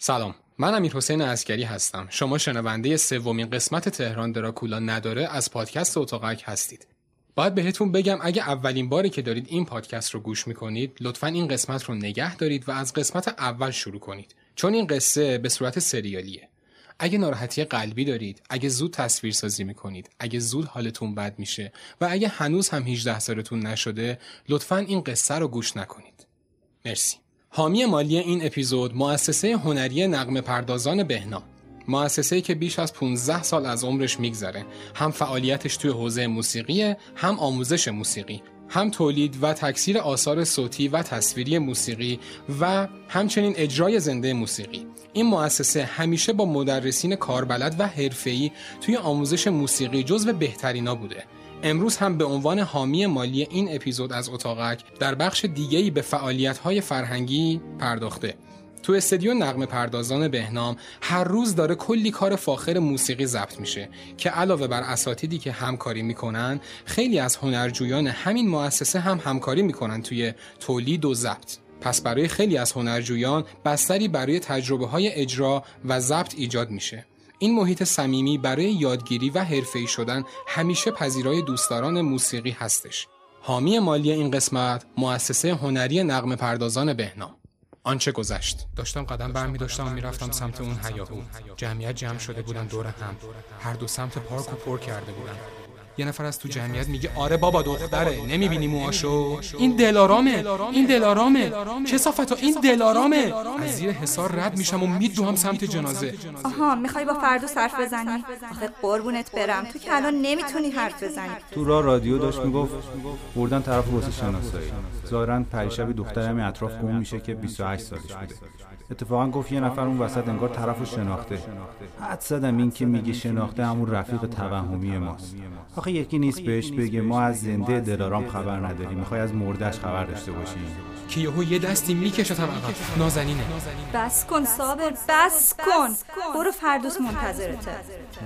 سلام. من امیر حسین اسکری هستم. شما شنونده سومین قسمت تهران دراکولا نداره از پادکست اتاقک هستید. باید بهتون بگم اگه اولین باری که دارید این پادکست رو گوش می‌کنید لطفا این قسمت رو نگه دارید و از قسمت اول شروع کنید. چون این قصه به صورت سریالیه. اگه ناراحتی قلبی دارید اگه زود تصویر سازی می‌کنید اگه زود حالتون بد میشه و اگه هنوز هم 18 سالتون نشده لطفا این قصه رو گوش نکنید. مرسی. حامی مالی این اپیزود مؤسسه هنری نقم پردازان بهنا. مؤسسه که بیش از 15 سال از عمرش میگذره. هم فعالیتش توی حوزه موسیقی هم آموزش موسیقی هم تولید و تکثیر آثار صوتی و تصویری موسیقی و همچنین اجرای زنده موسیقی. این مؤسسه همیشه با مدرسین کاربلد و حرفه‌ای توی آموزش موسیقی جزو بهترینا بوده. امروز هم به عنوان حامی مالی این اپیزود از اتاقک در بخش دیگه‌ای به فعالیت‌های فرهنگی پرداخته. تو استدیو نقم پردازان بهنام هر روز داره کلی کار فاخر موسیقی ضبط میشه که علاوه بر اساتیدی که همکاری می‌کنن خیلی از هنرجویان همین مؤسسه هم همکاری می‌کنن توی تولید و ضبط. پس برای خیلی از هنرجویان بستری برای تجربه های اجرا و ضبط ایجاد میشه. این محیط صمیمی برای یادگیری و حرفه‌ای شدن همیشه پذیرای دوستداران موسیقی هستش. حامی مالی این قسمت مؤسسه هنری نقم پردازان بهنام آنچه گذشت. داشتم قدم برمی داشتم و می‌رفتم سمت اون هیاهو جمعیت جمع شده بودن دور هم. هر دو سمت پارک و پر کرده بودن. یه نفر از تو جمعیت میگه آره بابا دختره نمی‌بینی موهاشو. این دلارامه. این دلارامه. کسافتا این دلارامه. از زیر حسار رد میشم و میدوام سمت جنازه. آها می‌خوای با فردوس حرف بزنی؟ آخه قربونت برم. تو که الان نمی‌تونی حرف بزنی. تو راه رادیو داشت می‌گفت بردن طرف واسه شناسایی. ظاهرا پریشبی دخترمی اطراف گم میشه که 28 سالش بوده. اتفاقا گفت یه نفر اون وسط انگار طرفو شناخته. حد زدم این که میگه شناخته همون رفیق توهمی ماست. آخه یکی نیست بهش بگه ما از زنده دلارام خبر نداریم. می‌خوای از مردش خبر داشته باشیم که یهو یه دستی میکشتم عقب. نازنینه. بس کن صابر بس کن. برو فردوس منتظرته.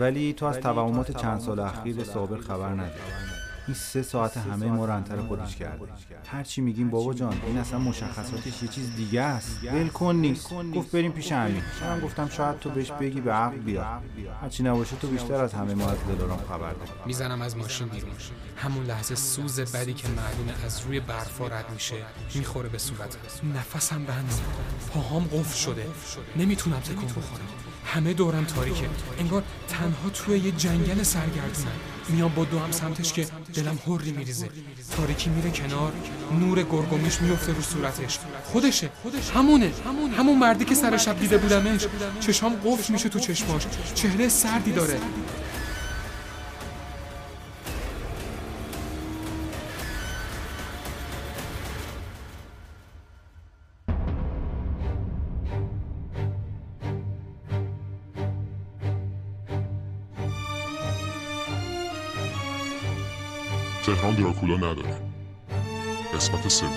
ولی تو از توهمات چند سال اخیر صابر خبر نداری. این سه ساعت همه ما رو انتر خودش کرده. هرچی میگیم بابا جان این اصلا مشخصاتش یه چیز دیگه است. ول نیست. گفت بریم پیش همین من گفتم شاید تو بهش بگی به عقل بیا هرچی نباشه تو بیشتر از همه ما از دلارام خبر داری می‌زنم از ماشین بیرون. همون لحظه سوز بدی که معلومه از روی برفا رد میشه می‌خوره به صورتم نفسم بند. پاهام قفل شده. نمی‌تونم تکون بخورم. همه دورم تاریکه. انگار تنها توی یه جنگل سرگردونم میام با دو هم سمتش که دلم هری میریزه. تاریکی میره کنار نور گرگومیش میفته رو صورتش. خودشه همونه. همون مردی که سر شب دیده بودمش. چشام قفل میشه تو چشماش. چهره سردی داره. دراکولا نداره قسمت سوم.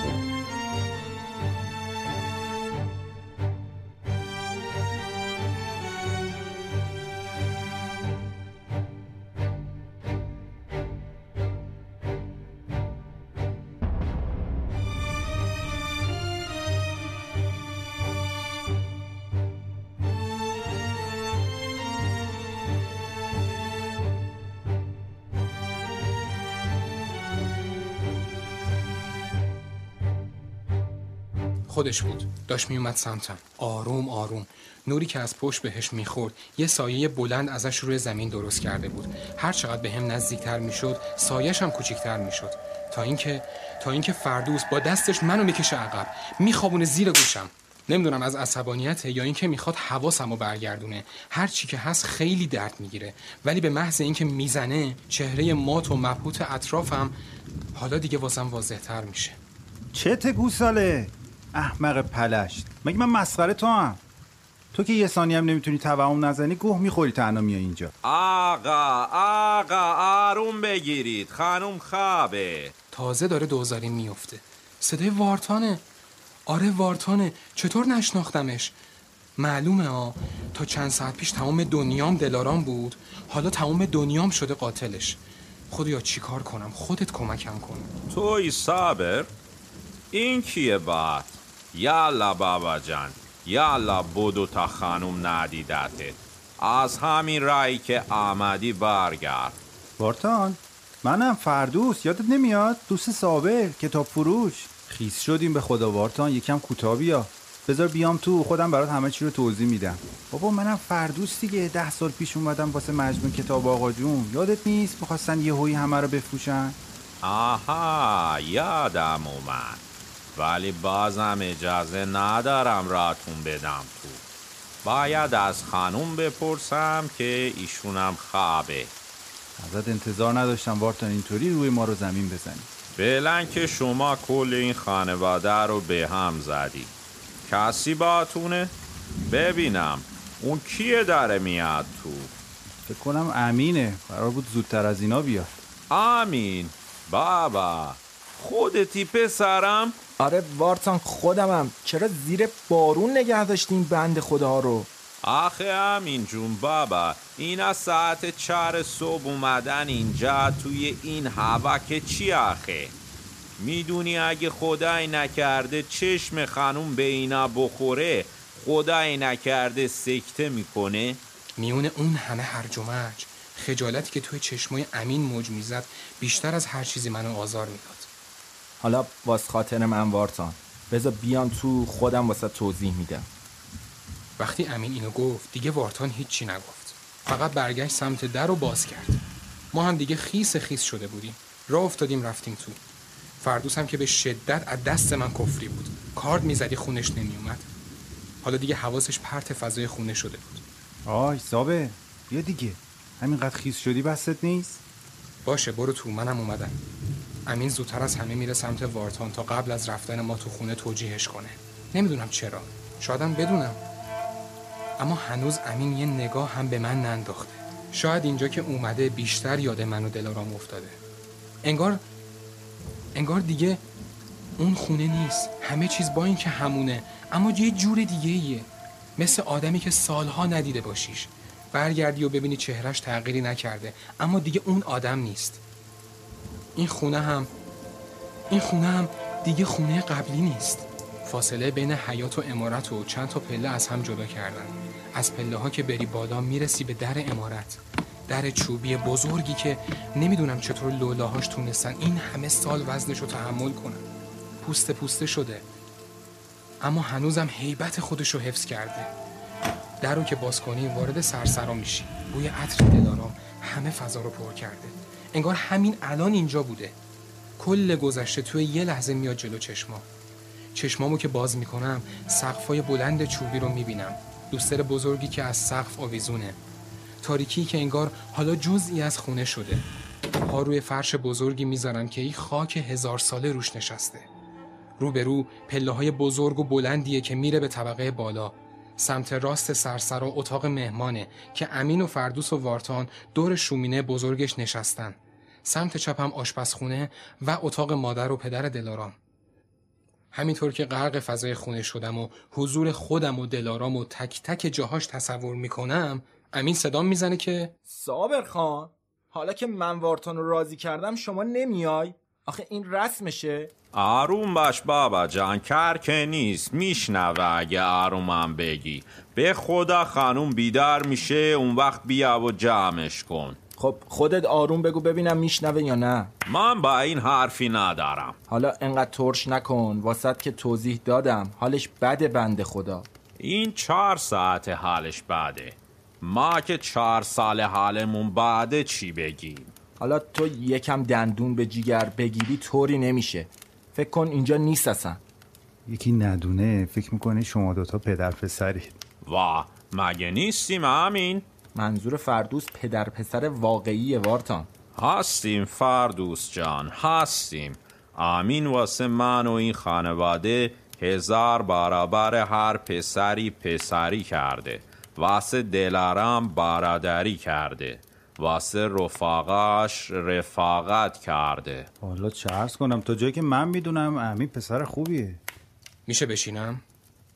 خودش بود. داشت میومد سمتم. آروم آروم. نوری که از پشت بهش می‌خورد یه سایه بلند ازش روی زمین درست کرده بود. هر چقدر به هم نزدیکتر می‌شد سایش هم کوچیکتر می‌شد. تا اینکه تا اینکه فردوس با دستش منو می‌کشه عقب. میخوابونه زیر گوشم. نمی‌دونم از عصبانیت یا اینکه می‌خواد حواسم رو برگردونه. هر چی که هست خیلی درد می‌گیره. ولی به محض اینکه می‌زنه چهره مات و مبهوت اطرافم حالا دیگه واسم واضحتر میشه. چته گوساله؟ احمق پلشت. مگه من مسخره تو هم؟ تو که یه ثانی هم نمی‌تونی توهم نزنی گوه می‌خوری تنها میای اینجا. آقا آقا آروم بگیرید خانم خوابه. تازه داره دوزاری میفته. صدای وارتانه. آره وارتانه. چطور نشناختمش؟ معلومه ها تا چند ساعت پیش تمام دنیام دلارام بود. حالا تمام دنیام شده قاتلش. خودیا چیکار کنم؟ خودت کمکم کن. توی صابر این کیه بات؟ یالا بابا جان یالا بدو تا خانوم ندیدتت از همین رایی که آمدی برگرد. وارتان منم فردوس یادت نمیاد؟ دوست صابر کتاب فروش. خیس شدیم به خدا وارتان یکم کوتاه بیا. بذار بیام تو خودم برات همه چی رو توضیح میدم. بابا منم فردوس دیگه. ده سال پیش اومدم واسه مجموع کتاب آقا جون. یادت نیست می‌خواستن یه هوی همه رو بفروشن؟ آها یادم اومد. ولی بازم اجازه ندارم راتون بدم تو باید از خانوم بپرسم که ایشونم خوابه. ازت انتظار نداشتم وارتان اینطوری روی ما رو زمین بزنی. فعلا که شما کل این خانواده رو به هم زدی. کسی باتونه؟ ببینم. اون کیه داره میاد تو؟ فکر کنم امینه. قرار بود زودتر از اینا بیاد. آمین. بابا. خودتی پسرم آره وارتان خودمم. چرا زیر بارون نگه داشتین بند خدا رو؟ آخه امین جون بابا این از ساعت چهار صبح اومدن اینجا توی این هوا که چی آخه؟ می‌دونی اگه خدای نکرده چشم خانوم به اینا بخوره خدای نکرده سکته می‌کنه؟ میون اون همه هرج و مرج خجالتی که توی چشمای امین موج می‌زد بیشتر از هر چیزی منو آزار می‌داد. حالا واس خاطر من وارتان. بذار بیان تو خودم واسه توضیح میدم. وقتی امین اینو گفت دیگه وارتان هیچی نگفت. فقط برگشت سمت در رو باز کرد. ما هم دیگه خیس خیس شده بودیم. راه افتادیم رفتیم تو. فردوس هم که به شدت از دست من کفری بود. کارد می‌زدی خونش نمیومد حالا دیگه حواسش پرت فضای خونه شده بود. آی صابر بیا دیگه. همینقدر خیس شدی بست نیست؟ باشه برو تو. منم اومدم. امین زودتر از همه میره سمت وارتان تا قبل از رفتن ما تو خونه توجیهش کنه. نمی‌دونم چرا. شایدم بدونم. اما هنوز امین یه نگاه هم به من ننداخته. شاید اینجا که اومده بیشتر یاد من و دلارام افتاده. انگار انگار دیگه اون خونه نیست. همه چیز با این که همونه. اما یه جور دیگه ایه مثل آدمی که سالها ندیده باشیش. برگردی و ببینی چهرش تغییری نکرده. اما دیگه اون آدم نیست. این خونه هم. این خونه هم دیگه خونه قبلی نیست. فاصله بین حیات و امارت و چند تا پله از هم جدا کردن. از پله ها که بری بالا می‌رسی به در امارت. در چوبی بزرگی که نمی‌دونم چطور لولاهاش تونستن این همه سال وزنش رو تحمل کنن. پوست پوسته شده. اما هنوزم هیبت خودش رو حفظ کرده. در رو که باز کنی وارد سرسرا میشی. بوی عطر دلارام همه فضا رو پر کرده. انگار همین الان اینجا بوده. کل گذشته توی یه لحظه میاد جلو چشما. چشمامو که باز می‌کنم سقفای بلند چوبی رو می‌بینم. دوستر بزرگی که از سقف آویزونه. تاریکی که انگار حالا جزئی از خونه شده. پا روی فرش بزرگی می‌ذارن که این خاک هزار ساله روش نشسته. رو به رو پله های بزرگ و بلندیه که میره به طبقه بالا. سمت راست سرسر و اتاق مهمانه که امین و فردوس و وارتان دور شومینه بزرگش نشستن. سمت چپم آشپزخونه و اتاق مادر و پدر دلارام. همینطور که غرق فضای خونه شدم و حضور خودم و دلارام و تک تک جاهاش تصور می‌کنم امین صدام می‌زنه که صابر خان حالا که من وارتان رو راضی کردم شما نمیای؟ آخه این رسمشه. آروم باش بابا جان کر که نیست. میشنوه اگه آرومم بگی. به خدا خانوم بیدار میشه اون وقت بیا و جمعش کن. خب خودت آروم بگو ببینم میشنوه یا نه. من با این حرفی ندارم. حالا انقدر ترش نکن واسط که توضیح دادم. حالش بده بنده خدا. این چهار ساعت حالش بعده ما که چهار سال حالمون بعده چی بگیم؟ حالا تو یکم دندون به جیگر بگیری طوری نمیشه. فکر کن اینجا نیست اصلا. یکی ندونه فکر می‌کنه شما دوتا پدر پسرید. و مگه نیستیم امین منظور فردوس پدر پسر واقعی وارتان. هستیم فردوس جان هستیم. امین واسه من و این خانواده هزار برابر هر پسری پسری کرده. واسه دلارم برادری کرده. واسه رفاقاش رفاقت کرده. حالا چه عرض کنم تا جایی که من می‌دونم امین پسر خوبیه. میشه بشینم؟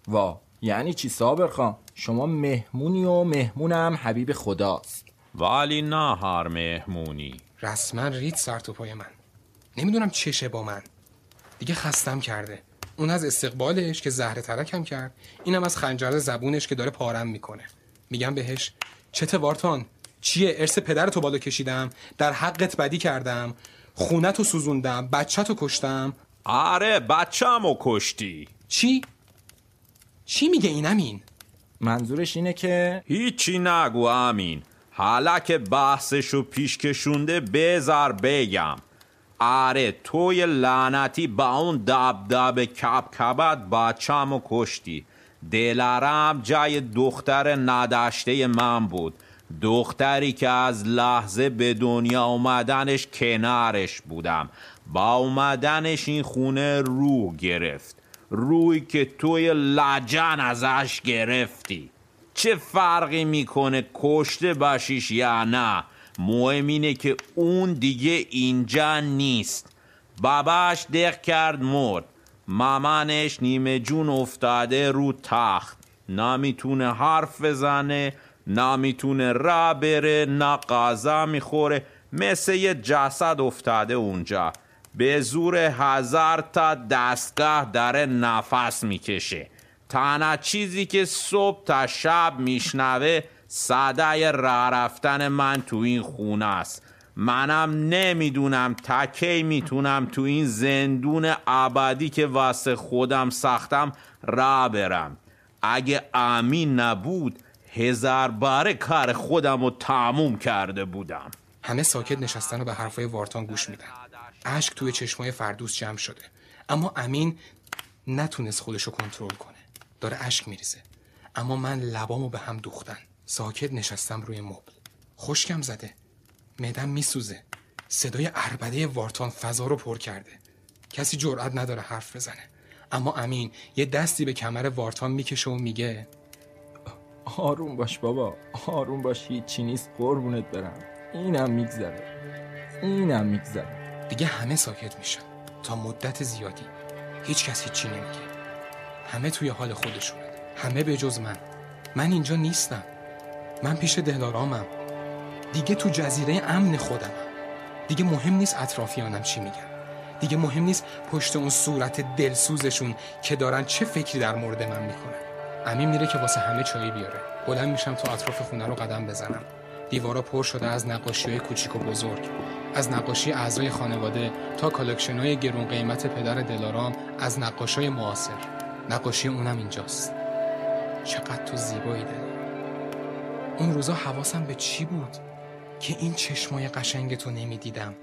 وا. یعنی چی صابر خان؟ شما مهمونی و مهمونم حبیب خداست. ولی نه هر مهمونی. رسما رید سر تو پای من. نمی‌دونم چشه با من. دیگه خستم کرده. اون از استقبالش که زهر ترکم کرد. اینم از خنجر زبونش که داره پارم می‌کنه. میگم بهش چته وارتان چیه؟ ارث پدرتو بالا کشیدم. در حقت بدی کردم. خونتو سوزوندم. بچهتو کشتم. آره بچه‌مو کشتی. چی؟ چی میگه این امین؟ منظورش اینه که هیچی نگو امین. حالا که بحثشو پیش کشونده بذار بگم. آره توی لعنتی با اون دبدب کب کبت بچه‌مو کشتی. دلارم جای دختر نداشته من بود. دختری که از لحظه به دنیا اومدنش کنارش بودم. با اومدنش این خونه روح گرفت. روی که توی لجن ازش گرفتی. چه فرقی می‌کنه کشته باشیش یا نه؟ مهم اینه که اون دیگه اینجا نیست. باباش دق کرد مرد. مامانش نیمه جون افتاده رو تخت. نمی‌تونه حرف بزنه نمی‌تونه را بره نه غذا می‌خوره. مثل یه جسد افتاده اونجا. به زور هزار تا دستگاه داره نفس می‌کشه. تنها چیزی که صبح تا شب میشنوه صدای راه رفتن من تو این خونه است. منم نمی‌دونم تا کی می‌تونم تو این زندون ابدی که واسه خودم ساختم را برم. اگه امین نبود هزار باره کار خودم رو تموم کرده بودم. همه ساکت نشستن و به حرفای وارتان گوش میدن. اشک توی چشمای فردوس جمع شده. اما امین نتونست خودشو کنترل کنه. داره اشک میریزه. اما من لبامو به هم دوختن. ساکت نشستم روی مبل. خشکم زده. معدم میسوزه. صدای اربده وارتان فضا رو پر کرده. کسی جرأت نداره حرف بزنه. اما امین یه دستی به کمر وارتان می‌کشه و میگه آروم باش بابا. آروم باش هیچی نیست. قربونت برم. اینم میگذره. اینم میگذره. دیگه همه ساکت میشن. تا مدت زیادی. هیچ کس هیچی نمیگه. همه توی حال خودشونه. همه به جز من. من اینجا نیستم. من پیش دلارامم. دیگه تو جزیره امن خودمم. دیگه مهم نیست اطرافیانم چی میگن. دیگه مهم نیست پشت اون صورت دلسوزشون که دارن چه فکری در مورد من می‌کنن. امین میره که واسه همه چایی بیاره. بلند میشم تا اطراف خونه رو قدم بزنم. دیوارا پر شده از نقاشی های کوچیک و بزرگ. از نقاشی اعضای خانواده تا collection های گرون قیمت پدر دلارام از نقاش های معاصر. نقاشی اونم اینجاست. چقدر تو زیبایی داری اون روزا حواسم به چی بود که این چشمای قشنگ تو نمی‌دیدم؟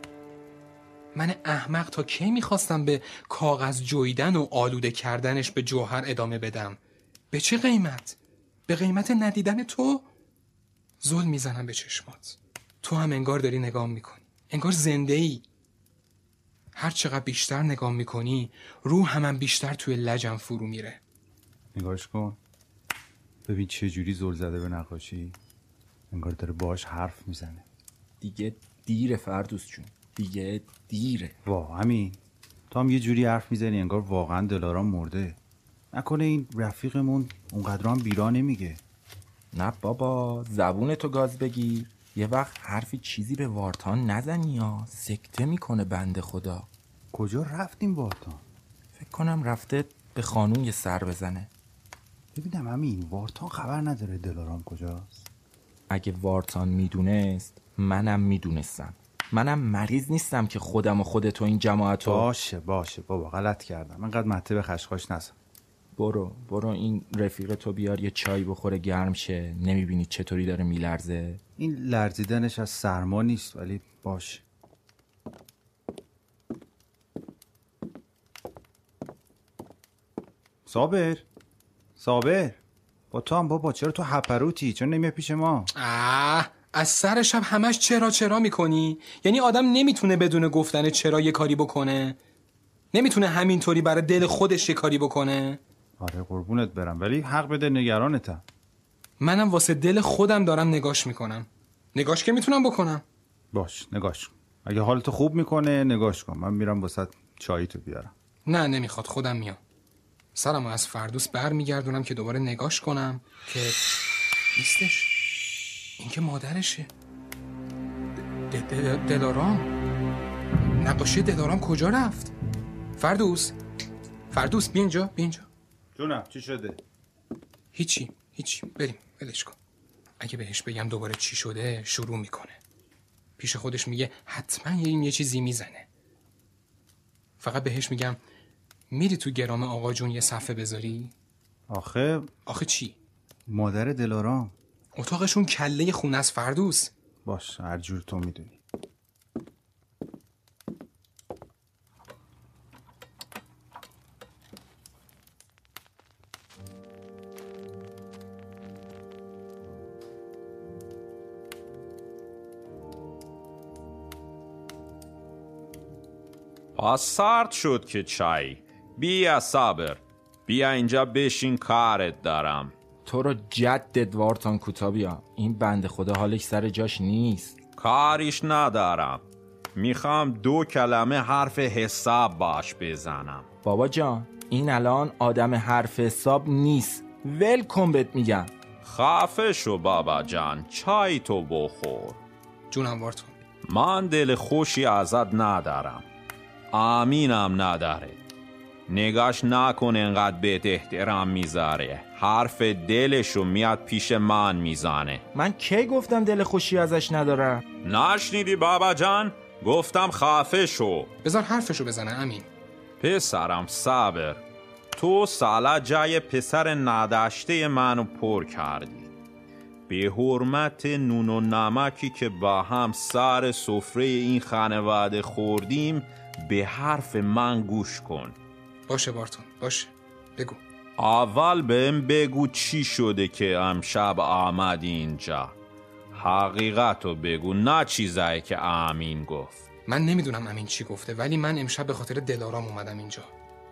من احمق تا کی می‌خواستم به کاغذ جویدن و آلوده کردنش به جوهر ادامه بدم؟ به چه قیمت؟ به قیمت ندیدن تو؟ ظلم می‌زنم به چشمات. تو هم انگار داری نگاه می‌کنی. انگار زنده ای هر چقدر بیشتر نگاه می‌کنی روح هم, بیشتر توی لجم فرو میره. نگاهش کن. ببین چه جوری زل زده به نقاشی. انگار داره باش حرف می‌زنه. دیگه دیر فردوس جون. دیگه دیره وا همین. تو هم یه جوری حرف می‌زنی انگار واقعا دلارام مرده. نکنه این رفیقمون اونقدر هم بیرا نمیگه. نه بابا زبون تو گاز بگیر. یه وقت حرفی چیزی به وارتان نزنی یا سکته می‌کنه بنده خدا. کجا رفتیم وارتان؟ فکر کنم رفته به خانوم یه سر بزنه. ببینم همین وارتان خبر نداره دلارام کجاست؟ اگه وارتان می‌دونست منم می‌دونستم. منم مریض نیستم که خودم و خودتو این جماعت باشه باشه بابا غلط کردم. انقدر مته به خشخاش نزن. برو برو این رفیق تو بیار یه چای بخوره گرم شه. نمی‌بینی چطوری داره میلرزه؟ این لرزیدنش از سرما نیست ولی باش. صابر؟ صابر؟ با تو هم بابا چرا تو هپروتی؟ چرا نمیه پیش ما؟ آه از سر شب همش چرا چرا می‌کنی؟ یعنی آدم نمی‌تونه بدون گفتن چرا یه کاری بکنه. نمی‌تونه همینطوری برای دل خودش یه کاری بکنه. آره قربونت برم. ولی حق بده نگرانتم منم واسه دل خودم دارم نگاش می‌کنم. نگاش که می‌تونم بکنم. باش نگاش اگه حالتو خوب می‌کنه نگاش کن. من میرم واسه چایی تو بیارم. نه نمی‌خواد. خودم میام. سرمو از فردوس بر میگردونم که دوباره نگاش کنم که نیستش. این که مادرشه. دلارام. نقاشی دلارام کجا رفت؟ فردوس. فردوس بیا اینجا بیا اینجا. جونم چی شده؟ هیچی هیچی. بریم ولش کن. اگه بهش بگم دوباره چی شده شروع می‌کنه. پیش خودش میگه حتما یه این یه چیزی می‌زنه. فقط بهش میگم میری تو گرام آقا جون یه صفحه بذاری؟ آخه آخه چی؟ مادر دلارام. اتاقشون کله خونه از فردوس. باش هر جور تو می‌دونی. سرد شد که چای. بیا صبر بیا اینجا بشین کارت دارم. تو رو جدت وارتان کوتا بیا. این بند خدا حالش سر جاش نیست. کاریش ندارم. می‌خوام دو کلمه حرف حساب باش بزنم. بابا جان این الان آدم حرف حساب نیست. ول کن بهت میگم. خفه شو بابا جان. چای تو بخور. جونم وارتون من دل خوشی ازت ندارم. آمینم نداره. نگاش نکن انقدر بهت احترام می‌ذاره. حرف دلشو میاد پیش من می‌زنه. من کی گفتم دل خوشی ازش ندارم نشنیدی بابا جان؟ گفتم خفه شو. بذار حرفشو بزنه امین. پسرم صبر. تو سالا جای پسر نداشته منو پر کردی. به حرمت نون و نمکی که با هم سر سفره این خانواده خوردیم به حرف من گوش کن. باشه بارتون باشه. بگو. اول بهم بگو چی شده که امشب آمدی اینجا. حقیقتو بگو نه چیزایی که امین گفت. من نمی‌دونم امین چی گفته ولی من امشب به خاطر دلارام اومدم اینجا.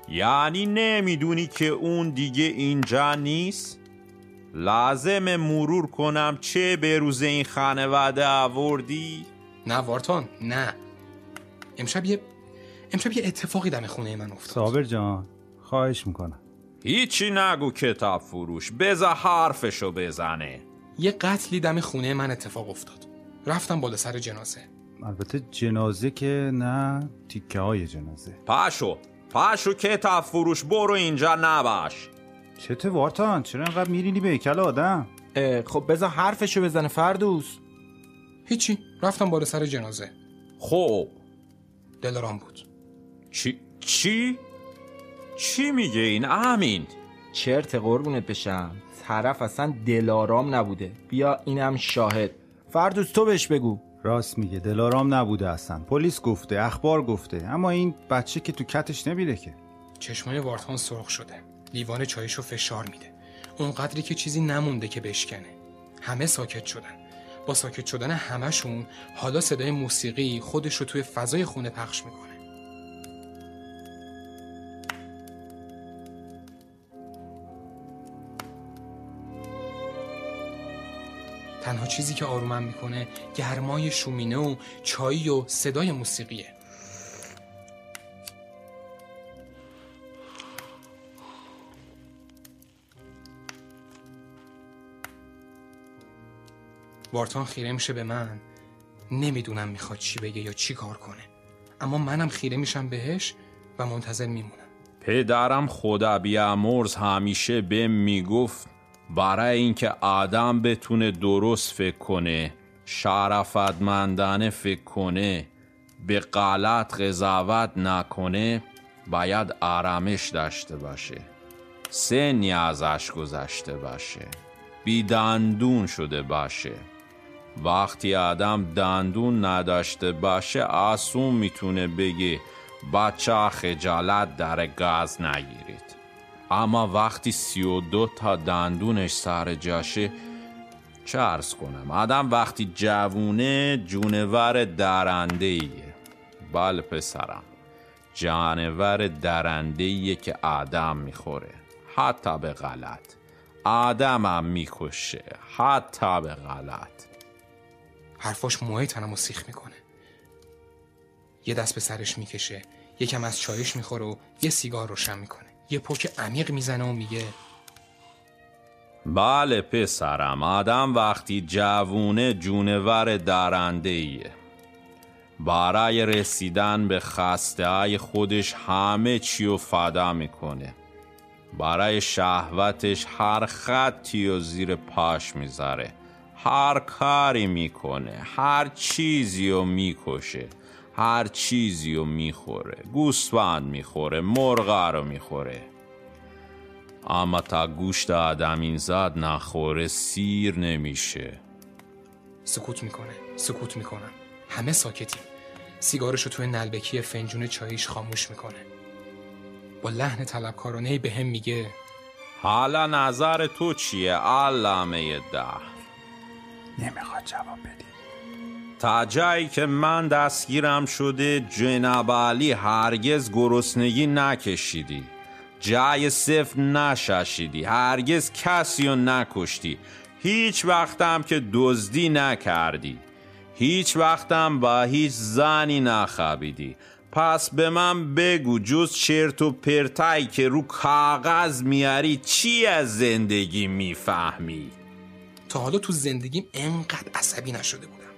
یعنی نمی‌دونی که اون دیگه اینجا نیست؟ لازم مرور کنم چه به روز این خانواده آوردی؟ نه وارتان نه. امشب یه امشب یه اتفاقی دم خونه من افتاد. صابر جان خواهش می‌کنم. هیچی نگو کتاب فروش بزا حرفشو بزنه. یه قتلی دم خونه من اتفاق افتاد. رفتم بالا سر جنازه. البته جنازه که نه تیکه های جنازه. پاشو پاشو کتاب فروش برو اینجا نباش. چته وارتان؟ چرا انقدر میرینی به هیکل آدم؟ خب بذار حرفشو بزنه فردوس. هیچی رفتم بالا سر جنازه. خب. دلارام بود. چی؟ چی؟ چی میگه این امین؟ چرت قربونت بشم. طرف اصلا دلارام نبوده. بیا اینم شاهد. فردوس تو بهش بگو. راست میگه. دلارام نبوده اصلا. پلیس گفته اخبار گفته. اما این بچه که تو کتش نمیره که. چشمای وارتان سرخ شده. لیوان چایشو فشار میده. اونقدری که چیزی نمونده که بشکنه. همه ساکت شدن. با ساکت شدن همهشون حالا صدای موسیقی خودش رو توی فضای خونه پخش می‌کنه. تنها چیزی که آرومم می‌کنه گرمای شومینه و چایی و صدای موسیقیه. وارتان خیره میشه به من. نمی‌دونم می‌خواد چی بگه یا چی کار کنه. اما منم خیره میشم بهش و منتظر میمونم. پدرم خدا بیامرز همیشه به می‌گفت برای اینکه آدم بتونه درست فکر کنه شرفتمندانه فکر کنه به غلط قضاوت نکنه باید آرامش داشته باشه. سنی ازش گذشته باشه. بی دندون شده باشه. وقتی آدم دندون نداشته باشه آسون می‌تونه بگه بچه خجالت در گاز نگیرید. اما وقتی سی و دو تا دندونش سر جاشه ارز کنم. آدم وقتی جوونه جونور درنده ایه بله پسرم. جانور درنده ایه که آدم می‌خوره. حتی به غلط. آدم هم می‌کشه. حتی به غلط. حرفاش موهای تنمو سیخ می‌کنه. یه دست به سرش می‌کشه یکم از چایش می‌خوره و یه سیگار روشن می‌کنه. یه پک عمیق می‌زنه و میگه بله پسرم آدم وقتی جوونه جونور درنده ایه برای رسیدن به خسته های خودش همه چی رو فدا می‌کنه. برای شهوتش هر خطی و زیر پاش می‌ذاره. هر کاری می‌کنه هر چیزی رو می‌کشه. هر چیزی رو می‌خوره گوسفند می‌خوره مرغا رو می‌خوره. اما تا گوشت آدمین زاد نخوره سیر نمیشه. سکوت می‌کنه سکوت می‌کنم همه ساکتیم. سیگارشو توی نلبکی فنجون چاییش خاموش می‌کنه. با لحن طلبکارانه به هم میگه حالا نظر تو چیه؟ علامه ده. نمی‌خواد جواب بدی تا که من دستگیرم شده جناب علی هرگز گرسنگی نکشیدی. جای صفر نششیدی هرگز کسی رو نکشتی. هیچ وقتم که دزدی نکردی. هیچ وقتم با هیچ زنی نخوابیدی. پس به من بگو جز چرت و پرتایی که رو کاغذ میاری چی از زندگی می‌فهمی؟ تا حالا تو زندگیم انقدر عصبی نشده بودم.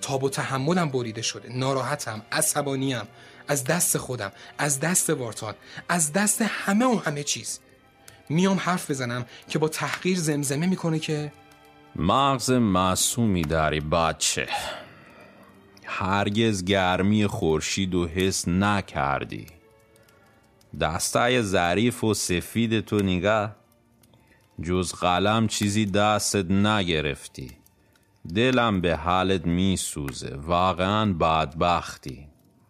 تاب و تحملم بریده شده. ناراحتم عصبانیم. از دست خودم از دست وارتان از دست همه و همه چیز. میام حرف بزنم که با تحقیر زمزمه می‌کنه که مغز معصومی داری بچه. هرگز گرمی خورشید و حس نکردی. دستای ظریف و سفید تو نگاه جز قلم چیزی دستت نگرفتی. دلم به حالت میسوزه. واقعا بدبختی.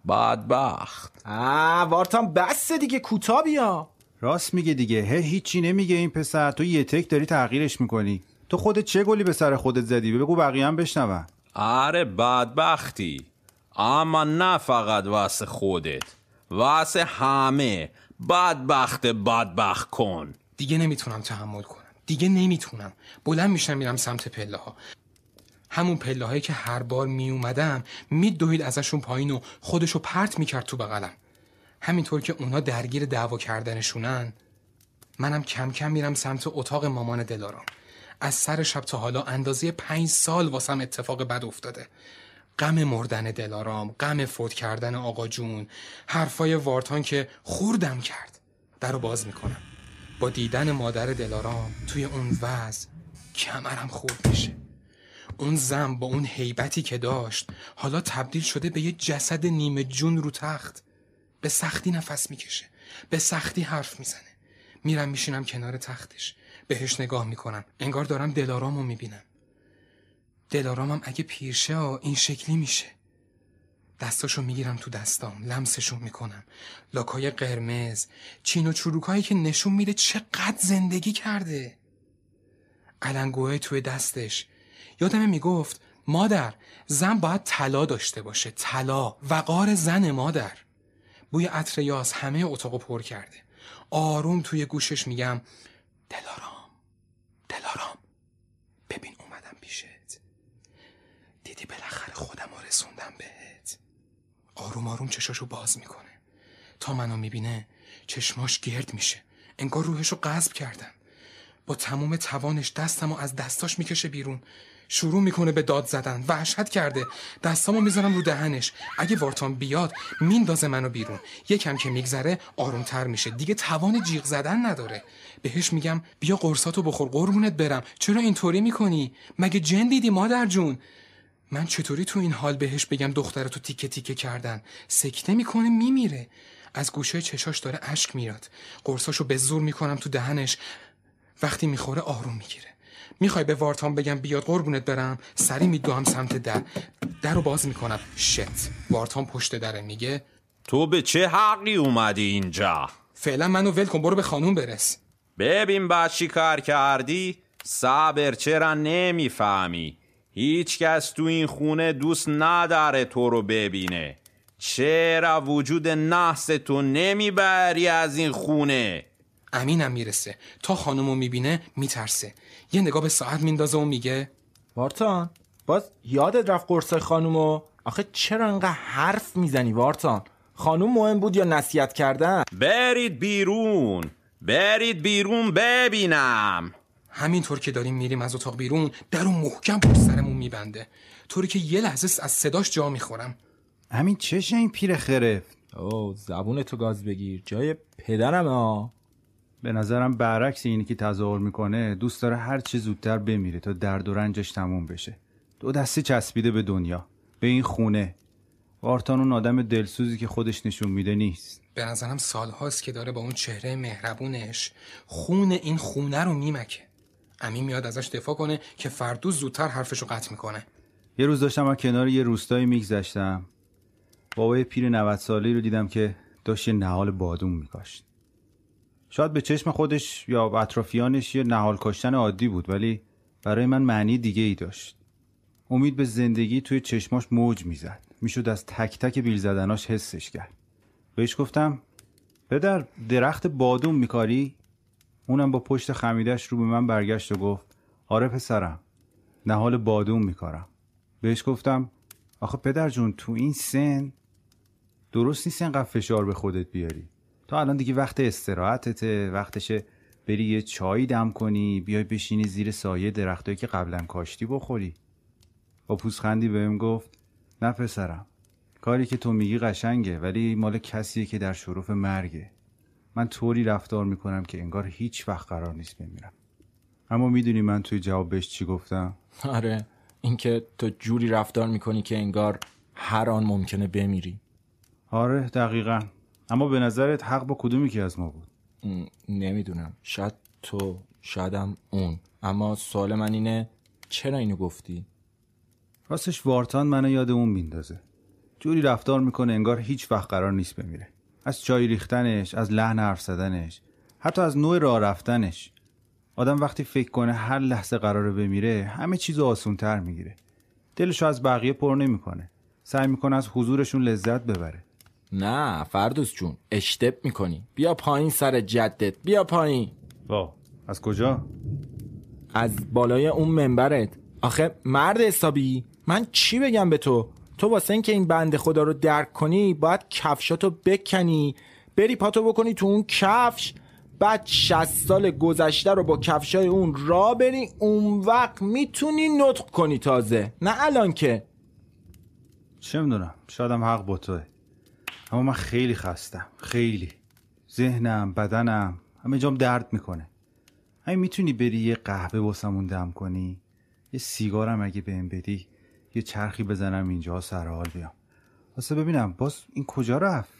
بدبخت. آه وارتان بس دیگه کوتا بیا راست میگه دیگه. هی هیچی نمیگه این پسر. تو یه تک داری تغییرش می‌کنی. تو خودت چه گلی به سر خودت زدی؟ بگو بقیه هم بشنون. آره بدبختی. اما نه فقط واسه خودت. واسه همه. بدبخت بدبخت کن. دیگه نمی‌تونم تحمل کنم. دیگه نمی‌تونم. بلند میشم میرم سمت پله ها همون پله هایی که هر بار می اومدم میدوید ازشون پایین و خودشو پرت می‌کرد تو بغلم. همینطور که اونا درگیر دعوا کردنشونن منم کم کم میرم سمت اتاق مامان دلارام. از سر شب تا حالا اندازه پنج سال واسم اتفاق بد افتاده. غم مردن دلارام غم فوت کردن آقا جون حرفای وارتان که خوردم کرد. در رو باز می‌کنم. با دیدن مادر دلارام توی اون وضع کمرم خورد میشه. اون زن با اون هیبتی که داشت حالا تبدیل شده به یه جسد نیمه جون رو تخت. به سختی نفس می‌کشه به سختی حرف می‌زنه. میرم میشینم کنار تختش. بهش نگاه می‌کنم. انگار دارم دلارامو می‌بینم. دلارامم اگه پیرشه ها این شکلی میشه. دستاشو می‌گیرم تو دستام لمسشون می‌کنم. لاکای قرمز. چین و چروکایی که نشون میده چقدر زندگی کرده. علنگوهای توی دستش. یادم می‌گفت مادر زن باید طلا داشته باشه طلا وقار زن مادر. بوی عطر یاس همه اتاقو پر کرده. آروم توی گوشش میگم دلارام دلارام. ببین اومدم پیشت. دیدی بالاخره خودم رسوندم بهت. آروم آروم چشاشو باز می‌کنه. تا منو می‌بینه چشماش گرد میشه. انگار روحشو قذب کردم. با تمام توانش دستمو از دستاش می‌کشه بیرون. شروع می‌کنه به داد زدن. وحشت کرده. دستامو می‌ذارم رو دهنش. اگه وارتان بیاد میندازه منو بیرون. یکم که میگذره آرومتر میشه. دیگه توان جیغ زدن نداره. بهش میگم بیا قرصاتو بخور. قربونت برم. چرا اینطوری می‌کنی؟ مگه جن دیدی مادر جون؟ من چطوری تو این حال بهش بگم دخترتو تیکه تیکه کردن؟ سکته می‌کنه میمیره. از گوشه چشاش داره اشک میاد. قرصاشو به زور می‌کنم تو دهنش. وقتی می‌خوره آروم می‌گیره. می‌خوای به وارتان بگم بیاد قربونت برم؟ سری میدوام سمت در. در رو باز می‌کنم. شت. وارتان پشت دره میگه تو به چه حقی اومدی اینجا؟ فعلا منو ول کن برو به خانوم برس. ببین با چی کار کردی؟ صبر چرا نمی‌فهمی؟ هیچ کس تو این خونه دوست نداره تو رو ببینه. چرا وجود نحس تو نمی‌بری از این خونه؟ امینم می‌رسه. تا خانومو می‌بینه میترسه. یه نگاه به ساعت میندازه و میگه وارتان باز یادت رفت قرصای خانومو؟ آخه چرا انقدر حرف می‌زنی وارتان؟ خانوم مهم بود یا نصیحت کردن؟ برید بیرون. برید بیرون ببینم. همینطور که داریم میریم از اتاق بیرون در اون محکم پشت سرمون میبنده. طوری که یه لحظه از صداش جا می‌خورم. همین چشه این پیر خرفت او زبون تو گاز بگیر. جای پدرم ها. به نظرم برعکس اینی که تظاهر می‌کنه دوست داره هر چی زودتر بمیره تا درد و رنجش تموم بشه. دو دستی چسبیده به دنیا به این خونه. وارتان اون آدم دلسوزی که خودش نشون میده نیست. به نظرم سالهاست که داره با اون چهره مهربونش خون این خونه رو میمکه. امین میاد ازش دفاع کنه که فردوس زودتر حرفشو قطع می‌کنه. یه روز داشتم از کنار یه روستایی میگذشتم. بابای پیر 90 ساله رو دیدم که داشت یه نهال بادوم میکاشت. شاید به چشم خودش یا اطرافیانش یه نهال کاشتن عادی بود ولی برای من معنی دیگه ای داشت. امید به زندگی توی چشماش موج می‌زد. می‌شد از تک تک بیل زدناش حسش کرد. بهش گفتم پدر درخت بادوم میکاری؟ اونم با پشت خمیدش رو به من برگشت و گفت آره پسرم نهال بادوم میکارم. بهش گفتم آخه پدر جون تو این سن درست نیست اینقدر فشار به خودت بیاری. تا الان دیگه وقت استراحتته وقتشه بری یه چایی دم کنی بیای بشینی زیر سایه درختایی که قبلا کاشتی بخوری. با پوزخندی بهم گفت نه پسرم کاری که تو میگی قشنگه ولی مال کسیه که در شرف مرگه. من طوری رفتار می‌کنم که انگار هیچ وقت قرار نیست بمیرم. اما می‌دونی من توی جواب بهش چی گفتم؟ آره اینکه تو جوری رفتار می‌کنی که انگار هر آن ممکنه بمیری. آره دقیقا. اما به نظرت حق با کدومی که از ما بود؟ نمی‌دونم. شاید تو شایدم اون. اما سوال من اینه چرا اینو گفتی؟ راستش وارتان منو یاد اون میندازه. جوری رفتار می‌کنه انگار هیچ وقت قرار نیست بمیره. از چای ریختنش از لحن حرف زدنش حتی از نوع راه رفتنش. آدم وقتی فکر کنه هر لحظه قراره بمیره همه چیزو آسونتر می‌گیره. دلشو از بقیه پر نمی‌کنه. سعی می‌کنه از حضورشون لذت ببره. نه فردوس جون اشتب می‌کنی. بیا پایین سر جدت بیا پایین. وا از کجا؟ از بالای اون منبرت. آخه مرد حسابی من چی بگم به تو؟ تو واسه اینکه این بند خدا رو درک کنی باید کفشاتو بکنی. بری پاتو بکنی تو اون کفش. بعد 60 سال گذشته رو با کفشای اون را بری اون وقت می‌تونی نطق کنی تازه. نه الان که. چه می‌دونم شادم حق با توه. اما من خیلی خستم. خیلی. ذهنم بدنم همه جام درد می‌کنه. همین می‌تونی بری یه قهوه واسمون دم کنی یه سیگارم اگه بهم بدی یه چرخی بزنم اینجا سر حال بیام. واسه ببینم باز این کجا رفت؟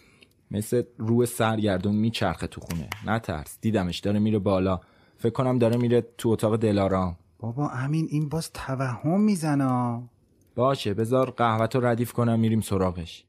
مثل روی سرگردون میچرخه تو خونه. نترس. دیدمش داره میره بالا. فکر کنم داره میره تو اتاق دلارام. بابا امین این باز توهم می‌زنه. باشه بذار قهوه رو ردیف کنم میریم سراغش.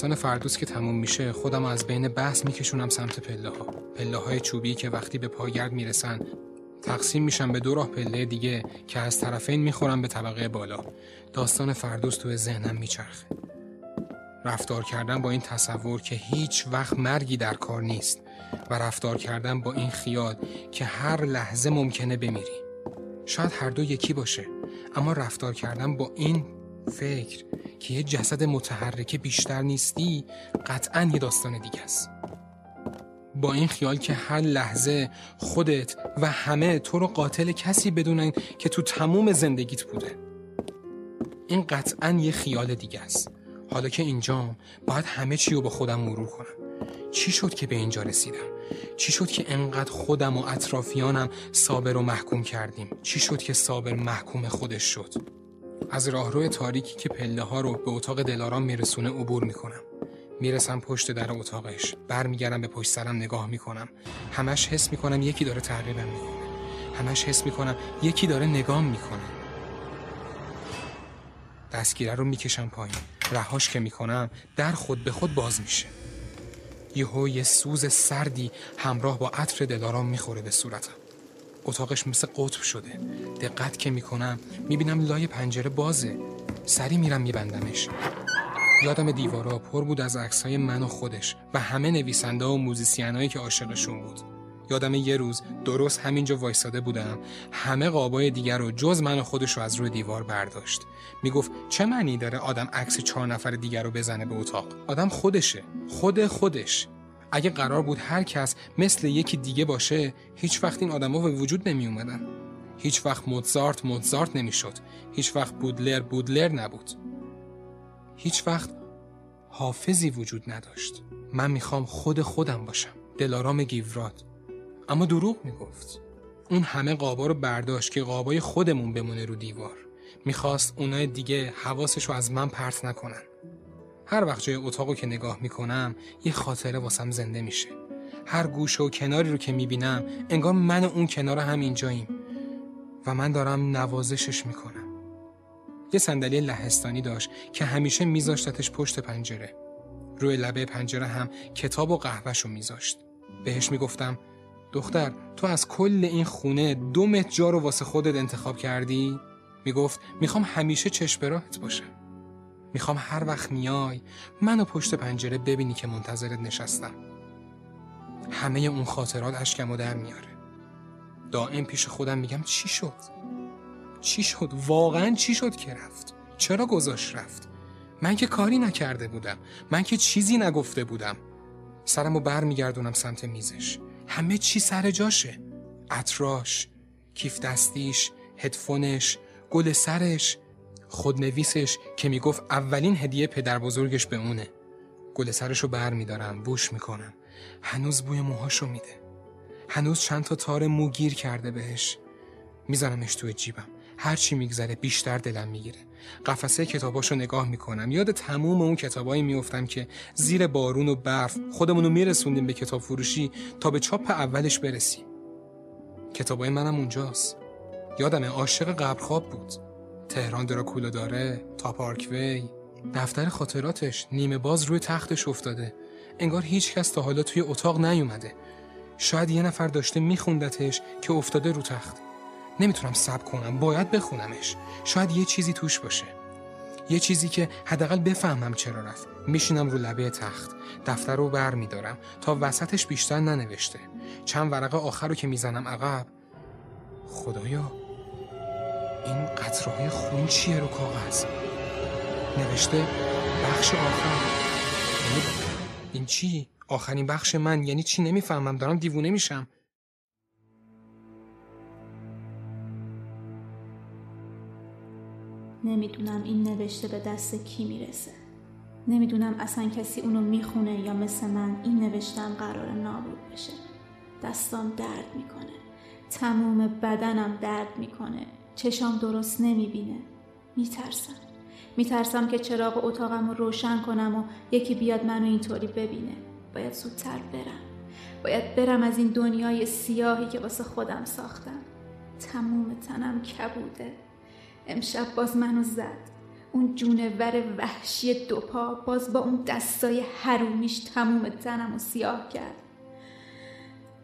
داستان فردوس که تموم میشه خودم از بین بحث میکشونم سمت پله ها پله های چوبی که وقتی به پایگرد می‌رسن تقسیم میشن به دو راه پله دیگه که از طرفین می‌خورن به طبقه بالا. داستان فردوس توی ذهنم میچرخه. رفتار کردن با این تصور که هیچ وقت مرگی در کار نیست و رفتار کردن با این خیال که هر لحظه ممکنه بمیری. شاید هر دو یکی باشه اما رفتار کردن با این فکر که یه جسد متحرکه بیشتر نیستی قطعا یه داستان دیگه است. با این خیال که هر لحظه خودت و همه تو رو قاتل کسی بدونن که تو تموم زندگیت بوده. این قطعا یه خیال دیگه است. حالا که اینجام باید همه چی رو با خودم مرور کنم. چی شد که به اینجا رسیدم؟ چی شد که انقدر خودم و اطرافیانم صابر و محکوم کردیم؟ چی شد که صابر محکوم خودش شد؟ از راهرو تاریکی که پله ها رو به اتاق دلارام میرسونه عبور می‌کنم. می‌رسم پشت در اتاقش. برمیگردم به پشت سرم نگاه می‌کنم. همش حس می‌کنم یکی داره تعقیبم می‌کنه. همش حس می‌کنم یکی داره نگام می‌کنه. دستگیره رو می‌کشم پایین. رهاش که می‌کنم در خود به خود باز میشه. یهو یه سوز سردی همراه با عطر دلارام می‌خوره به صورتم. اتاقش مثل قطب شده. دقت که می‌کنم می‌بینم لای پنجره بازه. سری میرم میبندمش. یادم دیوارا پر بود از عکسهای من و خودش و همه نویسنده و موزیسینایی که عاشقشون بود. یادم یه روز درست همینجا وایساده بودم. همه قابای دیگر رو جز من و خودش رو از روی دیوار برداشت. می‌گفت چه معنی داره آدم عکس چهار نفر دیگر رو بزنه به اتاق؟ آدم خودشه. خود خودش. اگه قرار بود هر کس مثل یکی دیگه باشه هیچ وقت این آدما به وجود نمی اومدن هیچ وقت موزارت موزارت نمی‌شد. هیچ وقت بودلر بودلر نبود. هیچ وقت حافظی وجود نداشت. من می‌خوام خود خودم باشم. دلارام گیوراد اما دروغ می‌گفت. اون همه قابا رو برداشت که قابای خودمون بمونه رو دیوار. می‌خواست اونای دیگه حواسش رو از من پرت نکنن. هر وقت جای اتاقو که نگاه می‌کنم یه خاطره واسم زنده میشه. هر گوشه و کناری رو که می‌بینم انگار من و اون کنار هم اینجاییم و من دارم نوازشش می‌کنم. یه صندلی لهستانی داشت که همیشه میذاشتتش پشت پنجره. روی لبه پنجره هم کتاب و قهوهشو میذاشت. بهش می‌گفتم دختر تو از کل این خونه دو متر جا رو واسه خودت انتخاب کردی؟ می‌گفت می‌خوام همیشه چشم راهت باشم. می‌خوام هر وقت میای منو پشت پنجره ببینی که منتظرت نشستم. همه اون خاطرات اشکمو در میاره. دائم پیش خودم میگم چی شد؟ چی شد؟ واقعا چی شد که رفت؟ چرا گذاشت رفت؟ من که کاری نکرده بودم. من که چیزی نگفته بودم. سرمو بر میگردونم سمت میزش. همه چی سر جاشه. اطراش کیف دستیش هدفونش گل سرش. خودنویسش که می‌گفت اولین هدیه پدر بزرگش به اونه. گل سرشو بر میدارم بوش می‌کنم. هنوز بوی موهاشو میده. هنوز چند تا تار مو گیر کرده بهش. میزنمش توی جیبم. هرچی میگذره بیشتر دلم می‌گیره. قفسه کتاباشو نگاه می‌کنم. یاد تموم اون کتابایی میفتم که زیر بارون و برف خودمونو میرسوندیم به کتاب فروشی تا به چاپ اولش برسیم. کتابای منم اونجاست. یادم عاشق قبرخواب بود. تهران دراکولا داره تا پارکوی دفتر خاطراتش نیمه باز روی تختش افتاده. انگار هیچ کس تا حالا توی اتاق نیومده. شاید یه نفر داشته میخوندتش که افتاده رو تخت. نمی‌تونم سب کنم باید بخونمش. شاید یه چیزی توش باشه. یه چیزی که حداقل بفهمم چرا رفت. میشینم رو لبه تخت. دفتر رو بر میدارم تا وسطش بیشتر ننوشته. چند ورقه آخر رو که می‌زنم عقب. خدایا. این قطرهای خون چیه رو کاغذ؟ نوشته بخش آخر. یعنی این چی؟ آخرین بخش من. یعنی چی نمی‌فهمم. دارم دیوونه میشم. نمی‌دونم این نوشته به دست کی می‌رسه. نمی‌دونم اصلا کسی اونو می‌خونه یا مثل من این نوشتم قرار نابود بشه. دستام درد می‌کنه. تموم بدنم درد می‌کنه. چشام درست نمی‌بینه. میترسم. میترسم که چراغ اتاقم رو روشن کنم و یکی بیاد منو اینطوری ببینه. باید زودتر برم. باید برم از این دنیای سیاهی که واسه خودم ساختم. تموم تنم کبوده. امشب باز منو زد. اون جونور وحشی دوپا باز با اون دستای حرومیش تموم تنم و سیاه کرد.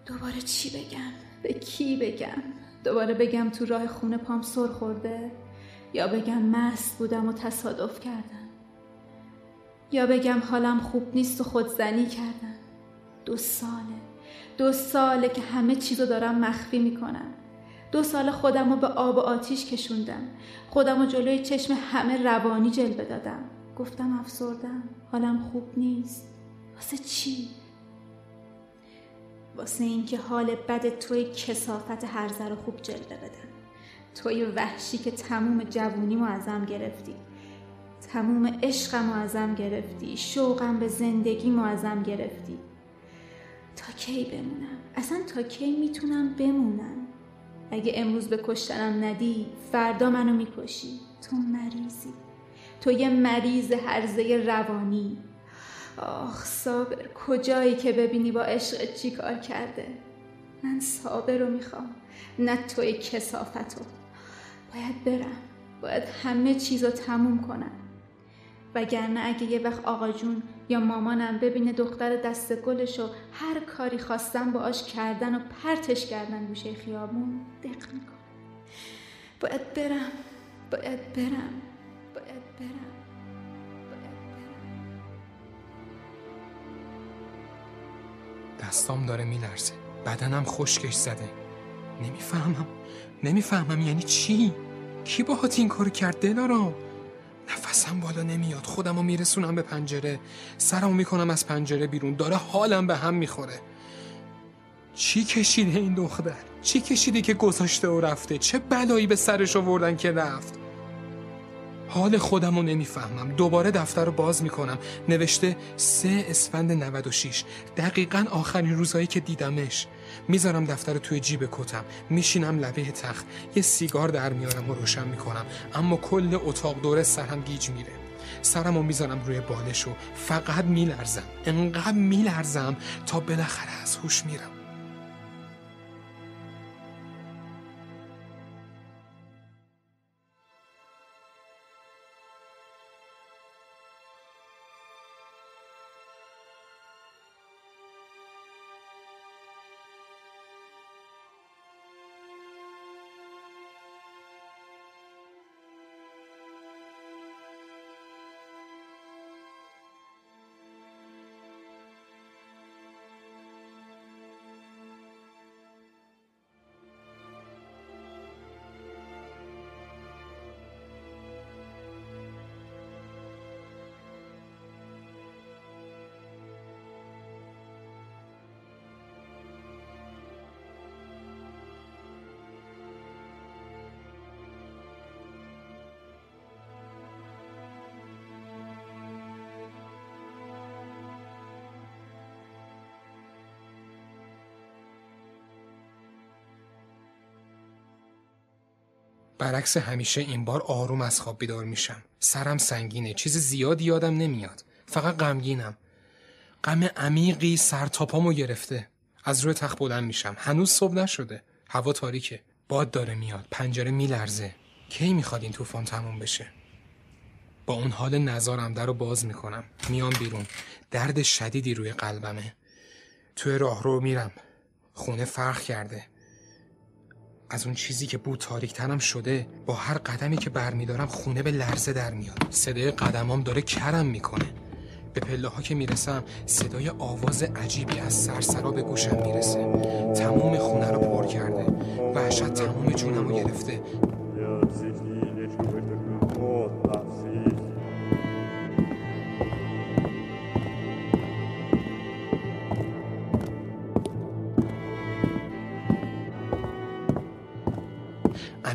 دوباره چی بگم؟ به کی بگم؟ دوباره بگم تو راه خونه پام سر خورده؟ یا بگم مست بودم و تصادف کردم؟ یا بگم حالم خوب نیست و خودزنی کردم؟ دو ساله دو ساله که همه چیزو دارم مخفی می‌کنم دو سال خودم رو به آب و آتیش کشوندم خودم رو جلوی چشم همه روانی جلوه دادم گفتم افسردم حالم خوب نیست واسه چی؟ واسه اینکه حال بد توی کسافت هر ذره خوب جلوه بدم توی وحشی که تموم جوونیمو ازم گرفتی. تموم عشقمو ازم گرفتی. شوقم به زندگیمو ازم گرفتی. تا کی بمونم؟ اصلا تا کی می‌تونم بمونم؟ اگه امروز به کشتنم ندی فردا منو می‌کشی. تو مریضی. تو یه مریض هرزه روانی. آخ صابر کجایی که ببینی با عشق چی کار کرده؟ من صابر رو می‌خوام نه توی کسافتو باید برم باید همه چیز رو تموم کنم. وگرنه اگه یه وقت آقا جون یا مامانم ببینه دختر دست گلش هر کاری خواستم باش کردن و پرتش کردن گوشه خیابون دق می‌کنه باید برم باید برم باید برم. دستام داره میلرزه. بدنم خشکش زده. نمی‌فهمم. نمی‌فهمم یعنی چی؟ کی باهات این کار کرد دلارام نفسم بالا نمیاد. خودمو میرسونم به پنجره. سرمو می‌کنم از پنجره بیرون. داره حالم به هم می‌خوره. چی کشیده این دختر؟ چی کشیده که گذاشته و رفته؟ چه بلایی به سرش آوردن که رفت؟ حال خودم رو نمی‌فهمم. دوباره دفتر رو باز می‌کنم. نوشته سه اسفند 96 دقیقا آخرین روزایی که دیدمش. می‌ذارم دفتر رو توی جیب کتم. میشینم لبه تخت. یه سیگار در میارم و روشن می‌کنم. اما کل اتاق دوره سرم گیج میره. سرم رو می‌ذارم روی بالش و فقط میلرزم. انقدر میلرزم تا بالاخره از هوش میرم. برعکس همیشه این بار آروم از خواب بیدار میشم. سرم سنگینه. چیز زیادی یادم نمیاد. فقط غمگینم. غم عمیقی سر تاپامو گرفته. از روی تخت بلند میشم. هنوز صبح نشده. هوا تاریکه. باد داره میاد. پنجره میلرزه. کی می‌خواد این طوفان تموم بشه؟ با اون حال نظارم در رو باز می‌کنم. میام بیرون. درد شدیدی روی قلبمه. توی راه رو میرم. خونه فرق کرده. از اون چیزی که بود تاریک تنم شده با هر قدمی که برمیدارم خونه به لرزه در میاد. صدای قدمام داره کرم می‌کنه. به پله ها که می‌رسم صدای آواز عجیبی از سرسرا به گوشم می‌رسه. تموم خونه رو پر کرده. وحشت تموم جونم رو گرفته.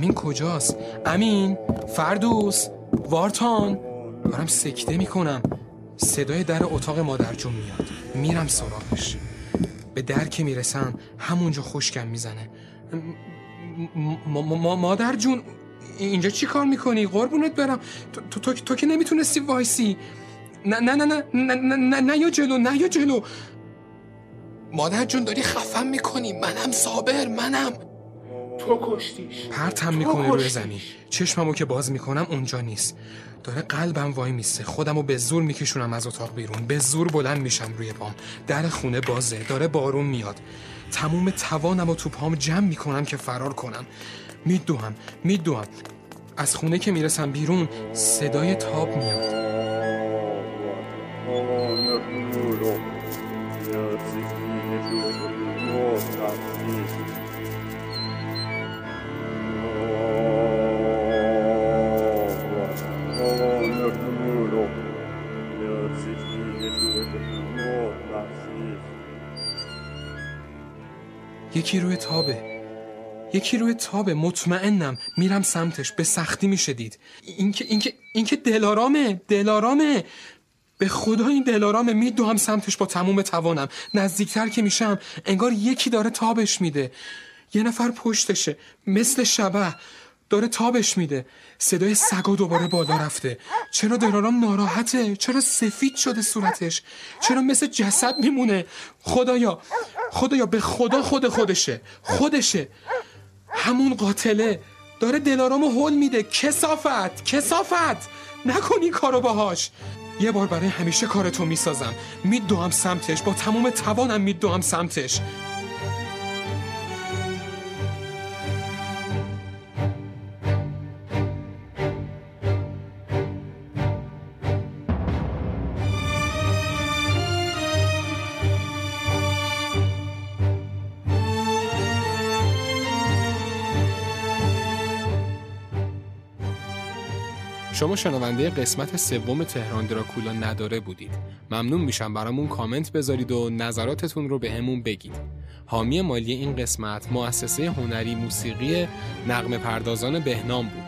امین کجاست؟ امین؟ فردوس؟ وارتان؟ دارم سکته می‌کنم صدای در اتاق مادر جون میاد میرم سراغش به در که می‌رسم همونجا خشکم می‌زنه مادر جون اینجا چی کار می‌کنی؟ قربونت برم تو, تو, تو, تو که نمی‌تونستی وایسی نه نه نه نه نه نه نه نه یا جلو نه یا جلو مادر جون داری خفم می‌کنی منم صابر منم تو کشتیش. پرتم می‌کنه روی زمین. چشممو که باز می‌کنم اونجا نیست. داره قلبم وای میسته خودمو به زور میکشونم از اتاق بیرون. به زور بلند میشم روی پام. در خونه بازه. داره بارون میاد. تموم توانم و تو پام جمع می‌کنم که فرار کنم. میدوهم. میدوهم. از خونه که می‌رسم بیرون صدای تاب میاد. یکی روی تابه. یکی روی تابه. مطمئنم. میرم سمتش. به سختی میشه دید. اینکه اینکه اینکه دلارامه. دلارامه. به خدا این دلارامه. میدوهم سمتش با تموم توانم. نزدیکتر که میشم انگار یکی داره تابش میده. یه نفر پشتشه. مثل شبه. داره تابش میده. صدای سگا دوباره بالا رفته. چرا دلارام ناراحته؟ چرا سفید شده صورتش؟ چرا مثل جسد میمونه؟ خدایا خدایا به خدا خود خودشه. خودشه. همون قاتله. داره دلارامو هول میده. کسافت کسافت. نکنی کارو باهاش. یه بار برای همیشه کارتو می‌سازم. میدوام سمتش. با تمام توانم میدوام سمتش. شما شنونده قسمت سوم تهران دراکولا نداره بودید. ممنون میشم برامون کامنت بذارید و نظراتتون رو به همون بگید. حامی مالی این قسمت مؤسسه هنری موسیقی نقم پردازان بهنام بود.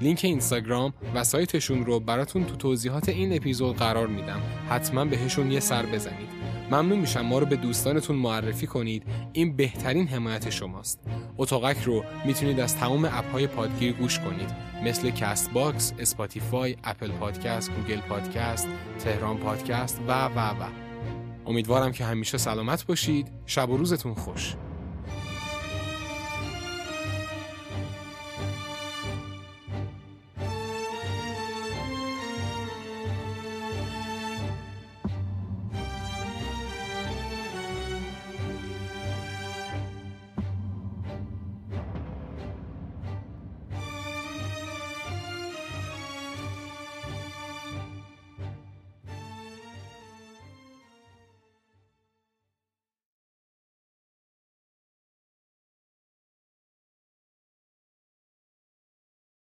لینک اینستاگرام و سایتشون رو براتون تو توضیحات این اپیزود قرار میدم. حتما بهشون یه سر بزنید. ممنون میشم ما رو به دوستانتون معرفی کنید. این بهترین حمایت شماست. اتاقک رو می‌تونید از تمام اپهای پادگیر گوش کنید. مثل CastBox، Spotify، Apple Podcast، Google Podcast، تهران پادکست و و و. امیدوارم که همیشه سلامت باشید. شب و روزتون خوش.